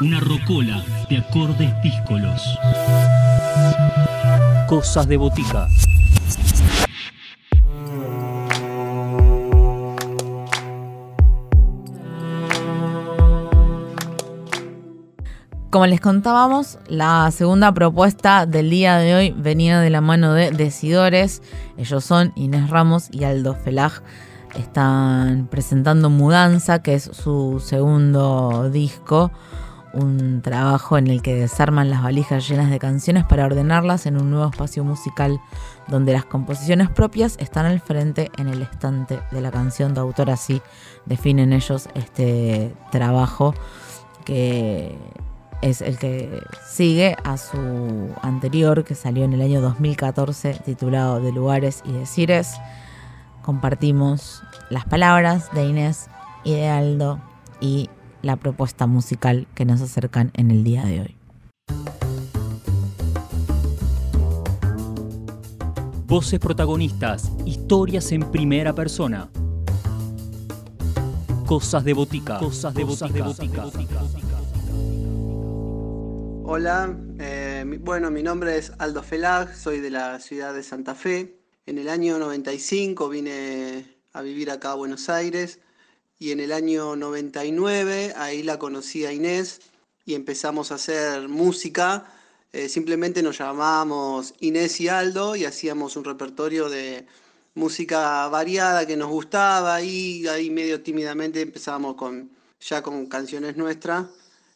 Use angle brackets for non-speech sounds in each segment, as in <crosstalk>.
Una rocola de acordes díscolos. Cosas de botica. Como les contábamos, la segunda propuesta del día de hoy venía de la mano de Decidores. Ellos son Inés Ramos y Aldo Felaj. Están presentando Mudanza, que es su segundo disco. Un trabajo en el que desarman las valijas llenas de canciones para ordenarlas en un nuevo espacio musical donde las composiciones propias están al frente en el estante de la canción de autor. Así definen ellos este trabajo que es el que sigue a su anterior que salió en el año 2014 titulado De lugares y decires. Compartimos las palabras de Inés y de Aldo y la propuesta musical que nos acercan en el día de hoy. Voces protagonistas, historias en primera persona. Cosas de botica. Cosas de botica. Hola, eh, bueno, mi nombre es Aldo Felag, soy de la ciudad de Santa Fe. En el año 95 vine a vivir acá a Buenos Aires y en el año 99 ahí la conocí a Inés y empezamos a hacer música. Eh, simplemente nos llamábamos Inés y Aldo y hacíamos un repertorio de música variada que nos gustaba y ahí medio tímidamente empezábamos con, ya con canciones nuestras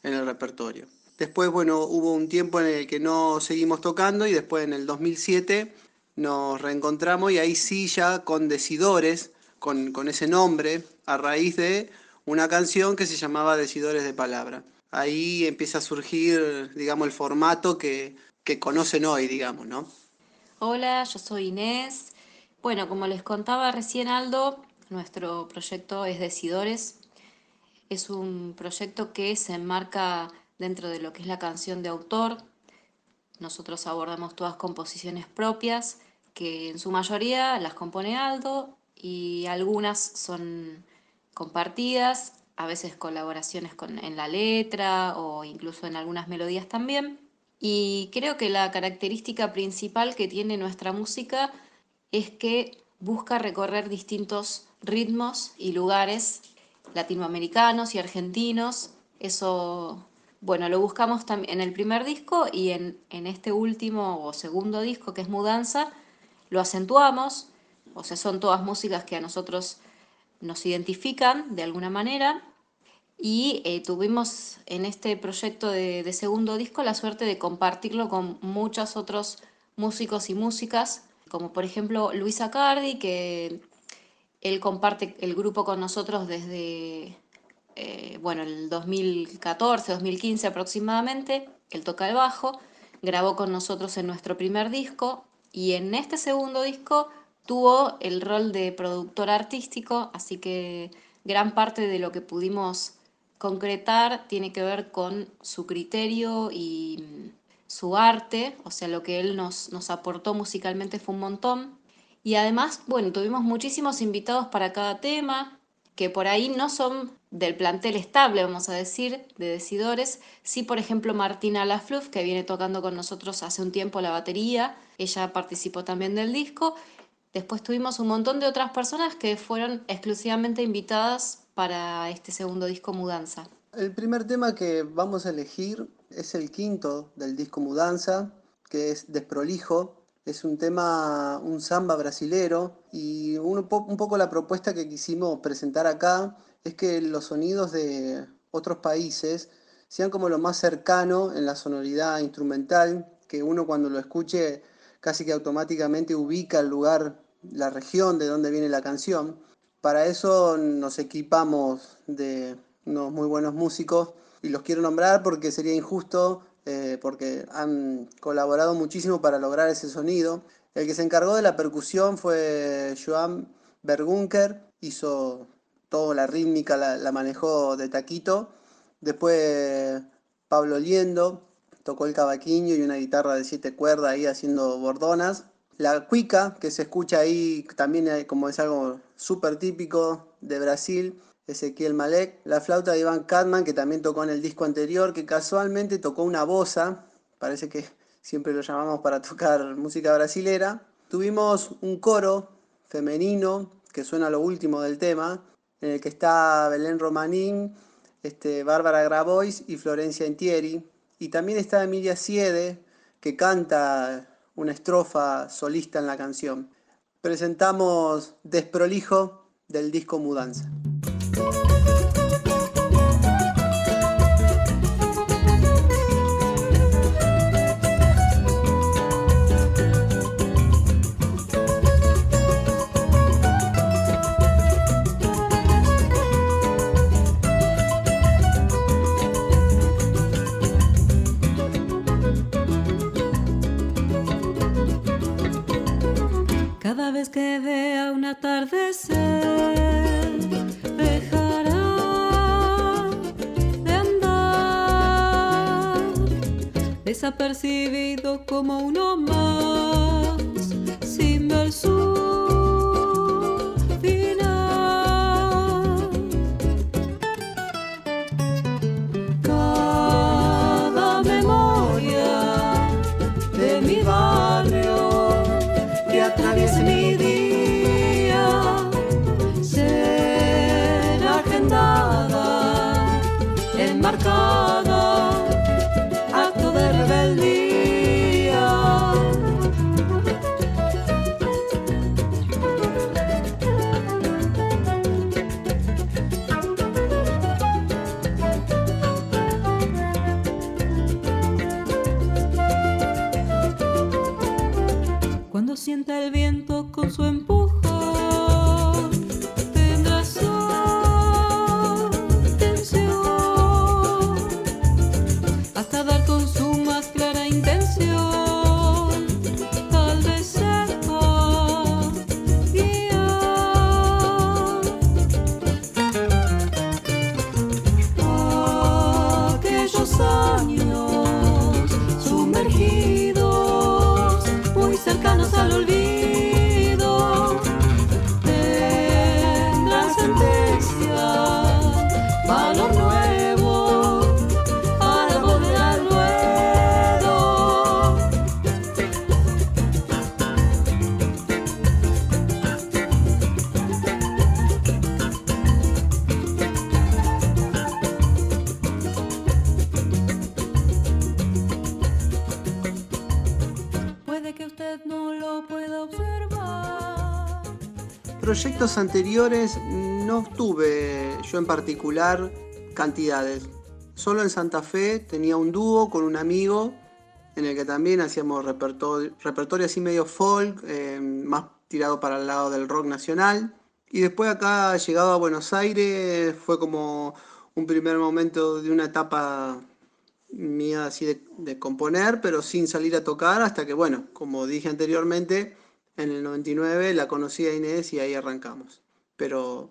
en el repertorio. Después, bueno, hubo un tiempo en el que no seguimos tocando y después en el 2007 nos reencontramos y ahí sí ya con Decidores, con, ese nombre, a raíz de una canción que se llamaba Decidores de Palabra. Ahí empieza a surgir, digamos, el formato que, que conocen hoy, digamos, ¿no? Hola, yo soy Inés. Bueno, como les contaba recién Aldo, nuestro proyecto es Decidores. Es un proyecto que se enmarca dentro de lo que es la canción de autor. Nosotros abordamos todas composiciones propias, que en su mayoría las compone Aldo y algunas son compartidas, a veces colaboraciones en la letra o incluso en algunas melodías también. Y creo que la característica principal que tiene nuestra música es que busca recorrer distintos ritmos y lugares latinoamericanos y argentinos. Eso bueno, lo buscamos también en el primer disco y en, este último o segundo disco que es Mudanza, lo acentuamos, o sea, son todas músicas que a nosotros nos identifican de alguna manera y eh, tuvimos en este proyecto de, segundo disco la suerte de compartirlo con muchos otros músicos y músicas, como por ejemplo Luisa Cardi, que él comparte el grupo con nosotros desde eh, bueno, el 2014, 2015 aproximadamente, él toca el bajo, grabó con nosotros en nuestro primer disco y en este segundo disco tuvo el rol de productor artístico, así que gran parte de lo que pudimos concretar tiene que ver con su criterio y su arte, o sea, lo que él nos, nos aportó musicalmente fue un montón. Y además, bueno, tuvimos muchísimos invitados para cada tema, que por ahí no son del plantel estable, vamos a decir, de decidores. Sí, por ejemplo, Martina Lafluf, que viene tocando con nosotros hace un tiempo la batería, ella participó también del disco. Después tuvimos un montón de otras personas que fueron exclusivamente invitadas para este segundo disco Mudanza. El primer tema que vamos a elegir es el quinto del disco Mudanza, que es Desprolijo. Es un tema, un samba brasilero y un, un poco la propuesta que quisimos presentar acá es que los sonidos de otros países sean como lo más cercano en la sonoridad instrumental, que uno cuando lo escuche casi que automáticamente ubica el lugar, la región de donde viene la canción. Para eso nos equipamos de unos muy buenos músicos y los quiero nombrar porque sería injusto, eh, porque han colaborado muchísimo para lograr ese sonido. El que se encargó de la percusión fue Joan Bergunker, hizo toda la rítmica la, manejó de taquito. Después Pablo Liendo tocó el cavaquinho y una guitarra de siete cuerdas ahí haciendo bordonas. La cuica, que se escucha ahí también como es algo súper típico de Brasil, Ezequiel Malek, la flauta de Iván Katman, que también tocó en el disco anterior, que casualmente tocó una bosa, parece que siempre lo llamamos para tocar <laughs> música brasilera. Tuvimos un coro femenino, que suena lo último del tema, en el que está Belén Romanín, este, Bárbara Grabois y Florencia Entieri. Y también está Emilia Siede, que canta una estrofa solista en la canción. Presentamos Desprolijo del disco Mudanza. Atardecer, dejará de andar, desapercibido como uno más, sin ver su sienta el viento con su empujón, Proyectos anteriores no tuve yo en particular cantidades. Solo en Santa Fe tenía un dúo con un amigo en el que también hacíamos repertorio, repertorio así medio folk, eh, más tirado para el lado del rock nacional. Y después acá, llegado a Buenos Aires, fue como un primer momento de una etapa mía así de, de componer, pero sin salir a tocar, hasta que, bueno, como dije anteriormente, en el 99 la conocí a Inés y ahí arrancamos. Pero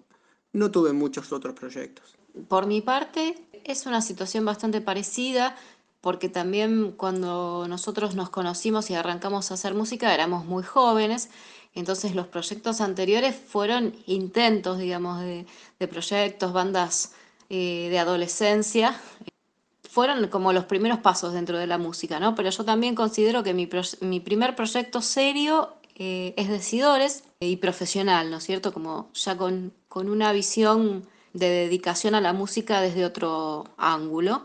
no tuve muchos otros proyectos. Por mi parte, es una situación bastante parecida, porque también cuando nosotros nos conocimos y arrancamos a hacer música éramos muy jóvenes, entonces los proyectos anteriores fueron intentos, digamos, de, de proyectos, bandas eh, de adolescencia, fueron como los primeros pasos dentro de la música, ¿no? Pero yo también considero que mi, mi primer proyecto serio eh, es Decidores y profesional, ¿no es cierto? Como ya con, con una visión de dedicación a la música desde otro ángulo.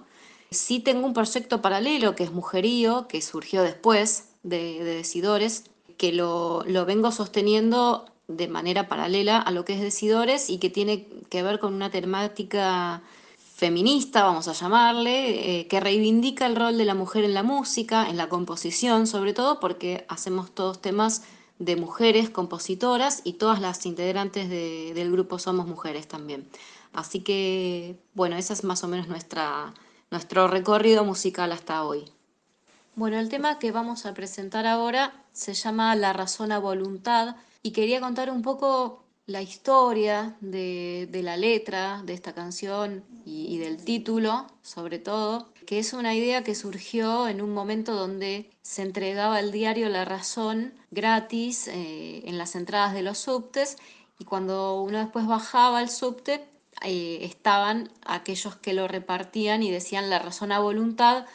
Sí tengo un proyecto paralelo que es Mujerío, que surgió después de, de Decidores, que lo, lo vengo sosteniendo de manera paralela a lo que es Decidores y que tiene que ver con una temática feminista, vamos a llamarle, eh, que reivindica el rol de la mujer en la música, en la composición, sobre todo porque hacemos todos temas de mujeres compositoras y todas las integrantes de- del grupo somos mujeres también. Así que, bueno, ese es más o menos nuestra, nuestro recorrido musical hasta hoy. Bueno, el tema que vamos a presentar ahora se llama La razón a voluntad y quería contar un poco la historia de, de la letra de esta canción y del título, sobre todo, que es una idea que surgió en un momento donde se entregaba el diario La Razón gratis eh, en las entradas de los subtes y cuando uno después bajaba al subte eh, estaban aquellos que lo repartían y decían la razón a voluntad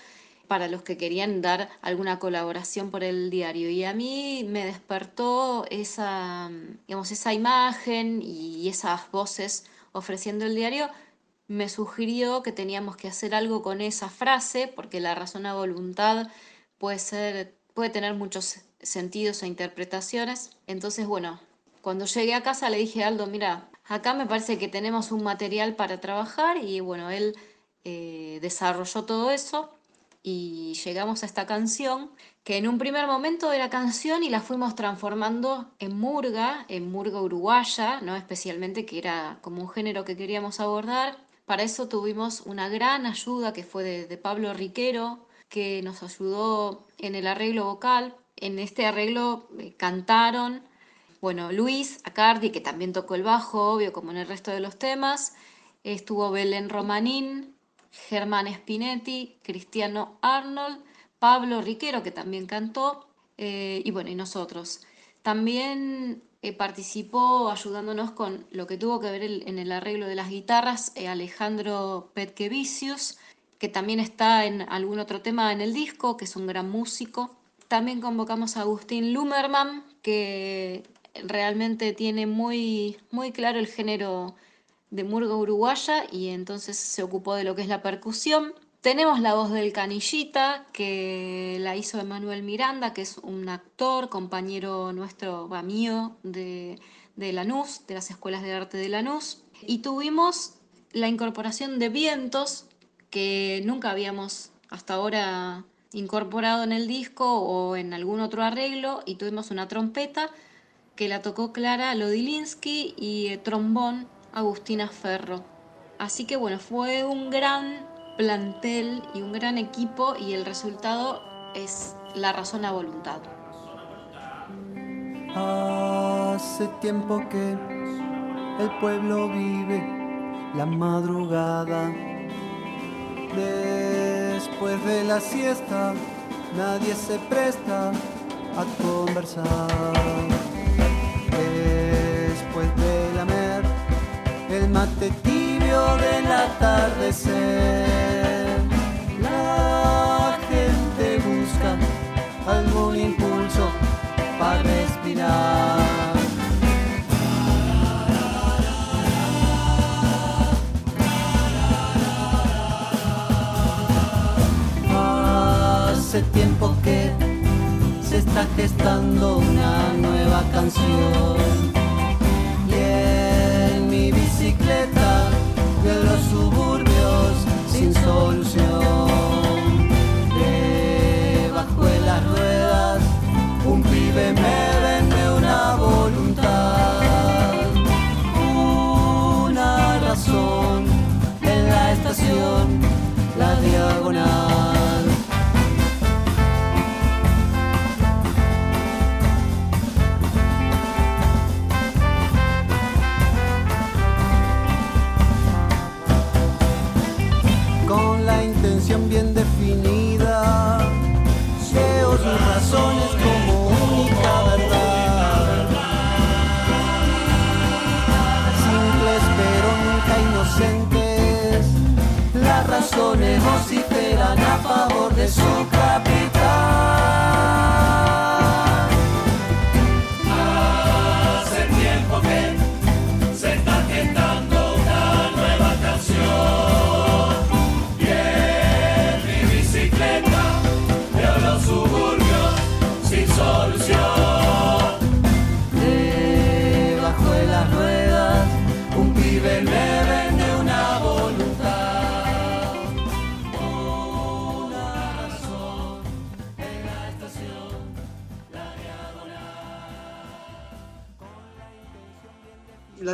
para los que querían dar alguna colaboración por el diario. Y a mí me despertó esa, digamos, esa imagen y esas voces ofreciendo el diario, me sugirió que teníamos que hacer algo con esa frase, porque la razón a voluntad puede ser, puede tener muchos sentidos e interpretaciones. Entonces, bueno, cuando llegué a casa le dije Aldo, mira, acá me parece que tenemos un material para trabajar y bueno, él eh, desarrolló todo eso y llegamos a esta canción que en un primer momento era canción y la fuimos transformando en murga, en murga uruguaya, ¿no? especialmente que era como un género que queríamos abordar. Para eso tuvimos una gran ayuda que fue de, Pablo Riquero, que nos ayudó en el arreglo vocal. En este arreglo eh, cantaron, bueno, Luis Acardi, que también tocó el bajo, obvio, como en el resto de los temas. Estuvo Belén Romanín, Germán Spinetti, Cristiano Arnold, Pablo Riquero, que también cantó, eh, y bueno, y nosotros. También eh, participó ayudándonos con lo que tuvo que ver en el arreglo de las guitarras eh, Alejandro Petkevicius, que también está en algún otro tema en el disco, que es un gran músico. También convocamos a Agustín Lumerman, que realmente tiene muy, muy claro el género de murga uruguaya y entonces se ocupó de lo que es la percusión. Tenemos la voz del Canillita, que la hizo Emanuel Miranda, que es un actor, compañero nuestro, va, mío, de, de Lanús, de las escuelas de arte de Lanús. Y tuvimos la incorporación de vientos, que nunca habíamos hasta ahora incorporado en el disco o en algún otro arreglo, y tuvimos una trompeta que la tocó Clara Lodilinsky y eh, trombón Agustina Ferro. Así que bueno, fue un gran plantel y un gran equipo y el resultado es la razón a voluntad. Hace tiempo que el pueblo vive la madrugada. Después de la siesta, nadie se presta a conversar. Después de lamer el mate tibio del atardecer, la gente busca algún impulso para respirar. Hace tiempo que se está gestando una nueva canción. Y en mi bicicleta de los suburbios sin solución. Debajo de las ruedas, un pibe me vende una voluntad. Una razón en la estación, la diagonal. Definida. Veo sus razones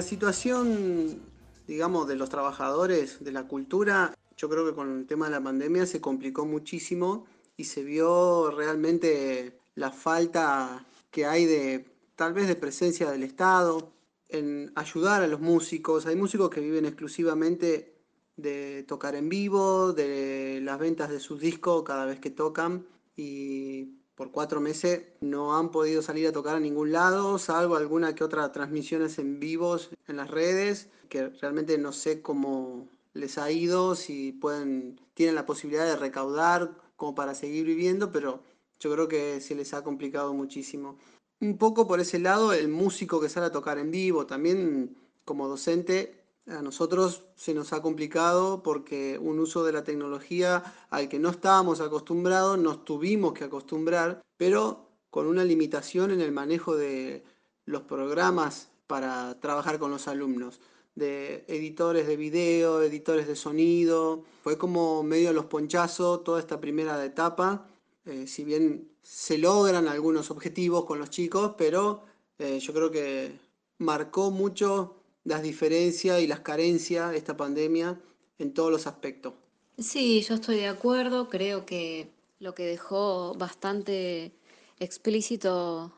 situación, digamos, de los trabajadores de la cultura, yo creo que con el tema de la pandemia se complicó muchísimo y se vio realmente la falta que hay de tal vez de presencia del Estado en ayudar a los músicos. Hay músicos que viven exclusivamente de tocar en vivo, de las ventas de sus discos cada vez que tocan y por cuatro meses no han podido salir a tocar a ningún lado, salvo alguna que otra transmisiones en vivos en las redes, que realmente no sé cómo les ha ido, si pueden, tienen la posibilidad de recaudar como para seguir viviendo, pero yo creo que se les ha complicado muchísimo. Un poco por ese lado, el músico que sale a tocar en vivo, también como docente, a nosotros se nos ha complicado porque un uso de la tecnología al que no estábamos acostumbrados, nos tuvimos que acostumbrar, pero con una limitación en el manejo de los programas para trabajar con los alumnos, de editores de video, editores de sonido. Fue como medio los ponchazos toda esta primera etapa, eh, si bien se logran algunos objetivos con los chicos, pero eh, yo creo que marcó mucho las diferencias y las carencias de esta pandemia en todos los aspectos. Sí, yo estoy de acuerdo. Creo que lo que dejó bastante explícito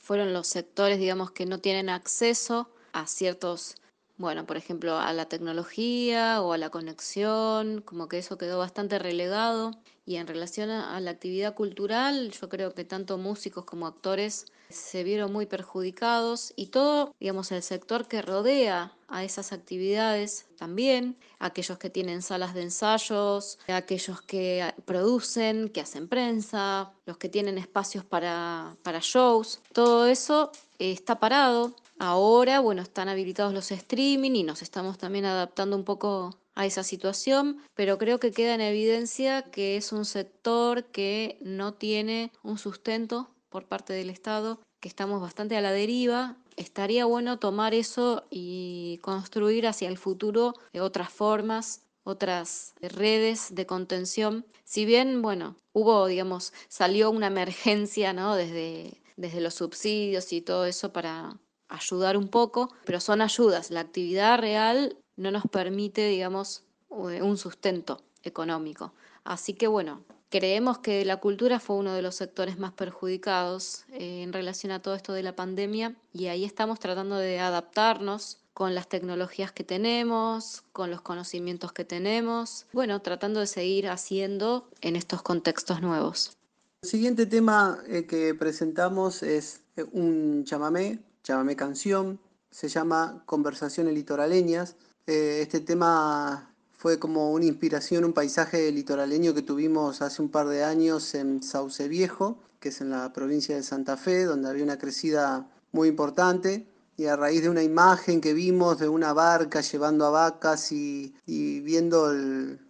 fueron los sectores, digamos, que no tienen acceso a ciertos, bueno, por ejemplo, a la tecnología o a la conexión, como que eso quedó bastante relegado. Y en relación a, la actividad cultural, yo creo que tanto músicos como actores se vieron muy perjudicados y todo, digamos, el sector que rodea a esas actividades también, aquellos que tienen salas de ensayos, aquellos que producen, que hacen prensa, los que tienen espacios para, para shows, todo eso está parado. Ahora, bueno, están habilitados los streaming y nos estamos también adaptando un poco a esa situación, pero creo que queda en evidencia que es un sector que no tiene un sustento por parte del Estado, que estamos bastante a la deriva. Estaría bueno tomar eso y construir hacia el futuro otras formas, otras redes de contención. Si bien, bueno, hubo, digamos, salió una emergencia, ¿no? Desde, desde los subsidios y todo eso para ayudar un poco, pero son ayudas. La actividad real no nos permite, digamos, un sustento económico. Así que bueno, Creemos que la cultura fue uno de los sectores más perjudicados eh, en relación a todo esto de la pandemia y ahí estamos tratando de adaptarnos con las tecnologías que tenemos, con los conocimientos que tenemos, bueno, tratando de seguir haciendo en estos contextos nuevos. El siguiente tema eh, que presentamos es eh, un chamamé, chamamé canción, se llama Conversaciones Litoraleñas. Este tema fue como una inspiración, un paisaje litoraleño que tuvimos hace un par de años en Sauce Viejo, que es en la provincia de Santa Fe, donde había una crecida muy importante. Y a raíz de una imagen que vimos de una barca llevando a vacas y, viendo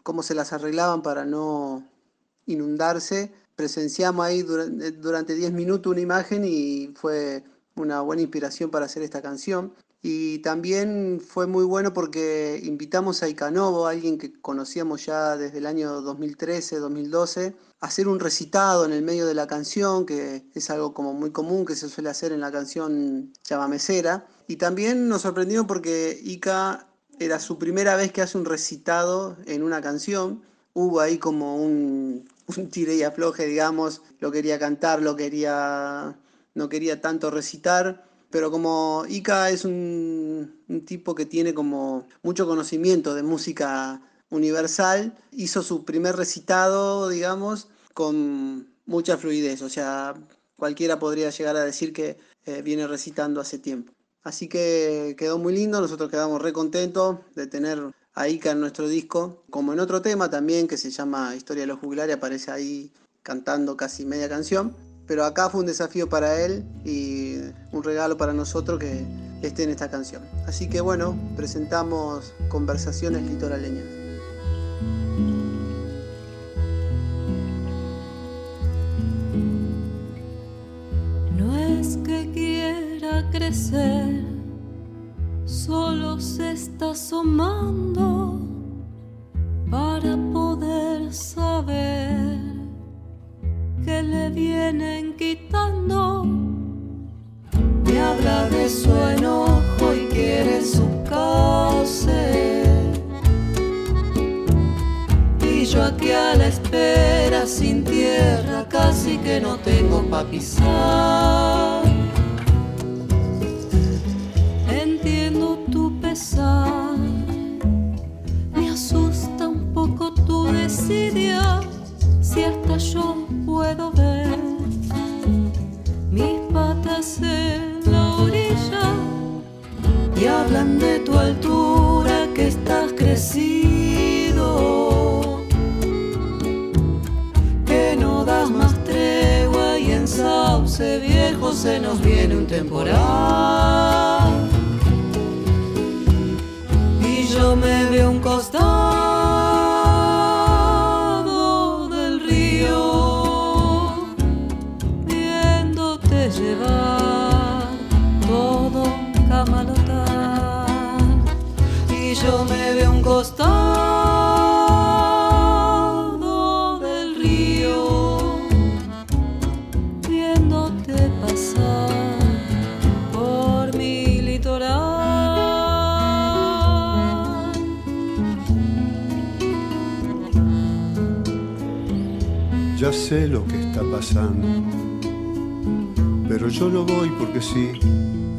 cómo se las arreglaban para no inundarse, presenciamos ahí durante 10 minutos una imagen y fue una buena inspiración para hacer esta canción. Y también fue muy bueno porque invitamos a Icanovo, alguien que conocíamos ya desde el año 2013, 2012, a hacer un recitado en el medio de la canción, que es algo como muy común que se suele hacer en la canción Chavamecera. Y también nos sorprendió porque Ica era su primera vez que hace un recitado en una canción. Hubo ahí como un, un y afloje, digamos, lo quería cantar, lo quería, no quería tanto recitar pero como Ica es un, tipo que tiene como mucho conocimiento de música universal, hizo su primer recitado, digamos, con mucha fluidez, o sea, cualquiera podría llegar a decir que eh, viene recitando hace tiempo. Así que quedó muy lindo, nosotros quedamos re contentos de tener a Ica en nuestro disco, como en otro tema también que se llama Historia de los Jugulares, aparece ahí cantando casi media canción pero acá fue un desafío para él y un regalo para nosotros que esté en esta canción. Así que bueno, presentamos Conversaciones Litoraleñas. No es que quiera crecer, solo se está asomando para poder saber que le vienen quitando. Habla de su enojo y quiere su cauce. Y yo aquí a la espera sin tierra, casi que no tengo pa' pisar. Río, viéndote pasar por mi litoral. Ya sé lo que está pasando, pero yo no voy porque sí,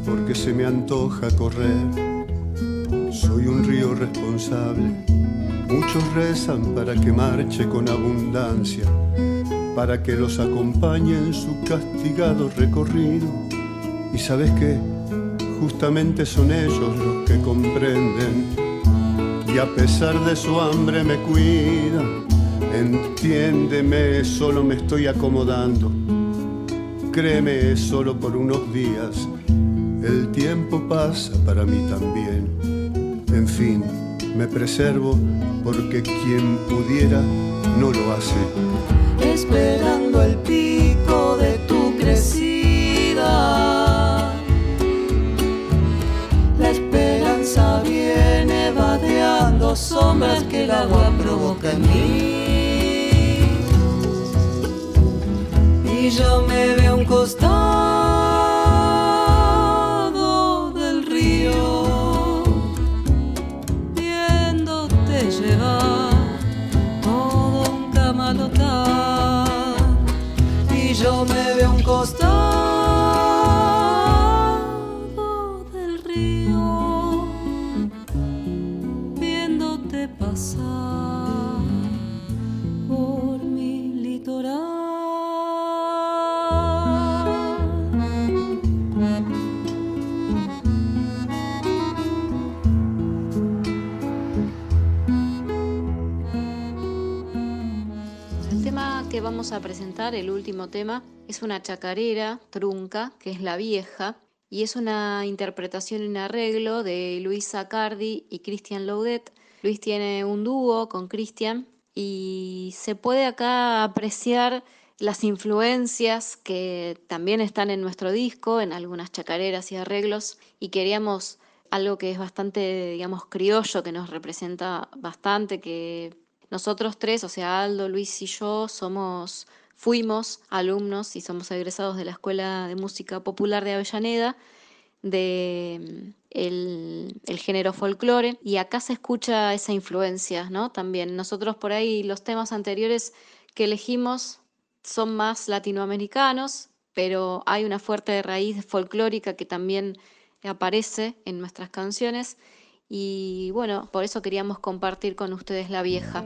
porque se me antoja correr. Soy un río responsable, muchos rezan para que marche con abundancia, para que los acompañe en su castigado recorrido. Y sabes qué, justamente son ellos los que comprenden y a pesar de su hambre me cuidan. Entiéndeme, solo me estoy acomodando. Créeme, solo por unos días. El tiempo pasa para mí también. En fin, me preservo porque quien pudiera no lo hace. esperando el pico de tu crecida. La esperanza viene vadeando sombras que el agua provoca en mí. Y yo me veo un costado a presentar, el último tema, es una chacarera trunca, que es La Vieja, y es una interpretación en arreglo de Luisa Cardi y Christian Laudet. Luis tiene un dúo con Christian y se puede acá apreciar las influencias que también están en nuestro disco, en algunas chacareras y arreglos, y queríamos algo que es bastante, digamos, criollo, que nos representa bastante, que nosotros tres, o sea, Aldo, Luis y yo, somos, fuimos alumnos y somos egresados de la Escuela de Música Popular de Avellaneda, de mm, el, el género folclore, y acá se escucha esa influencia, ¿no? También nosotros por ahí los temas anteriores que elegimos son más latinoamericanos, pero hay una fuerte raíz folclórica que también aparece en nuestras canciones. Y bueno, por eso queríamos compartir con ustedes la vieja.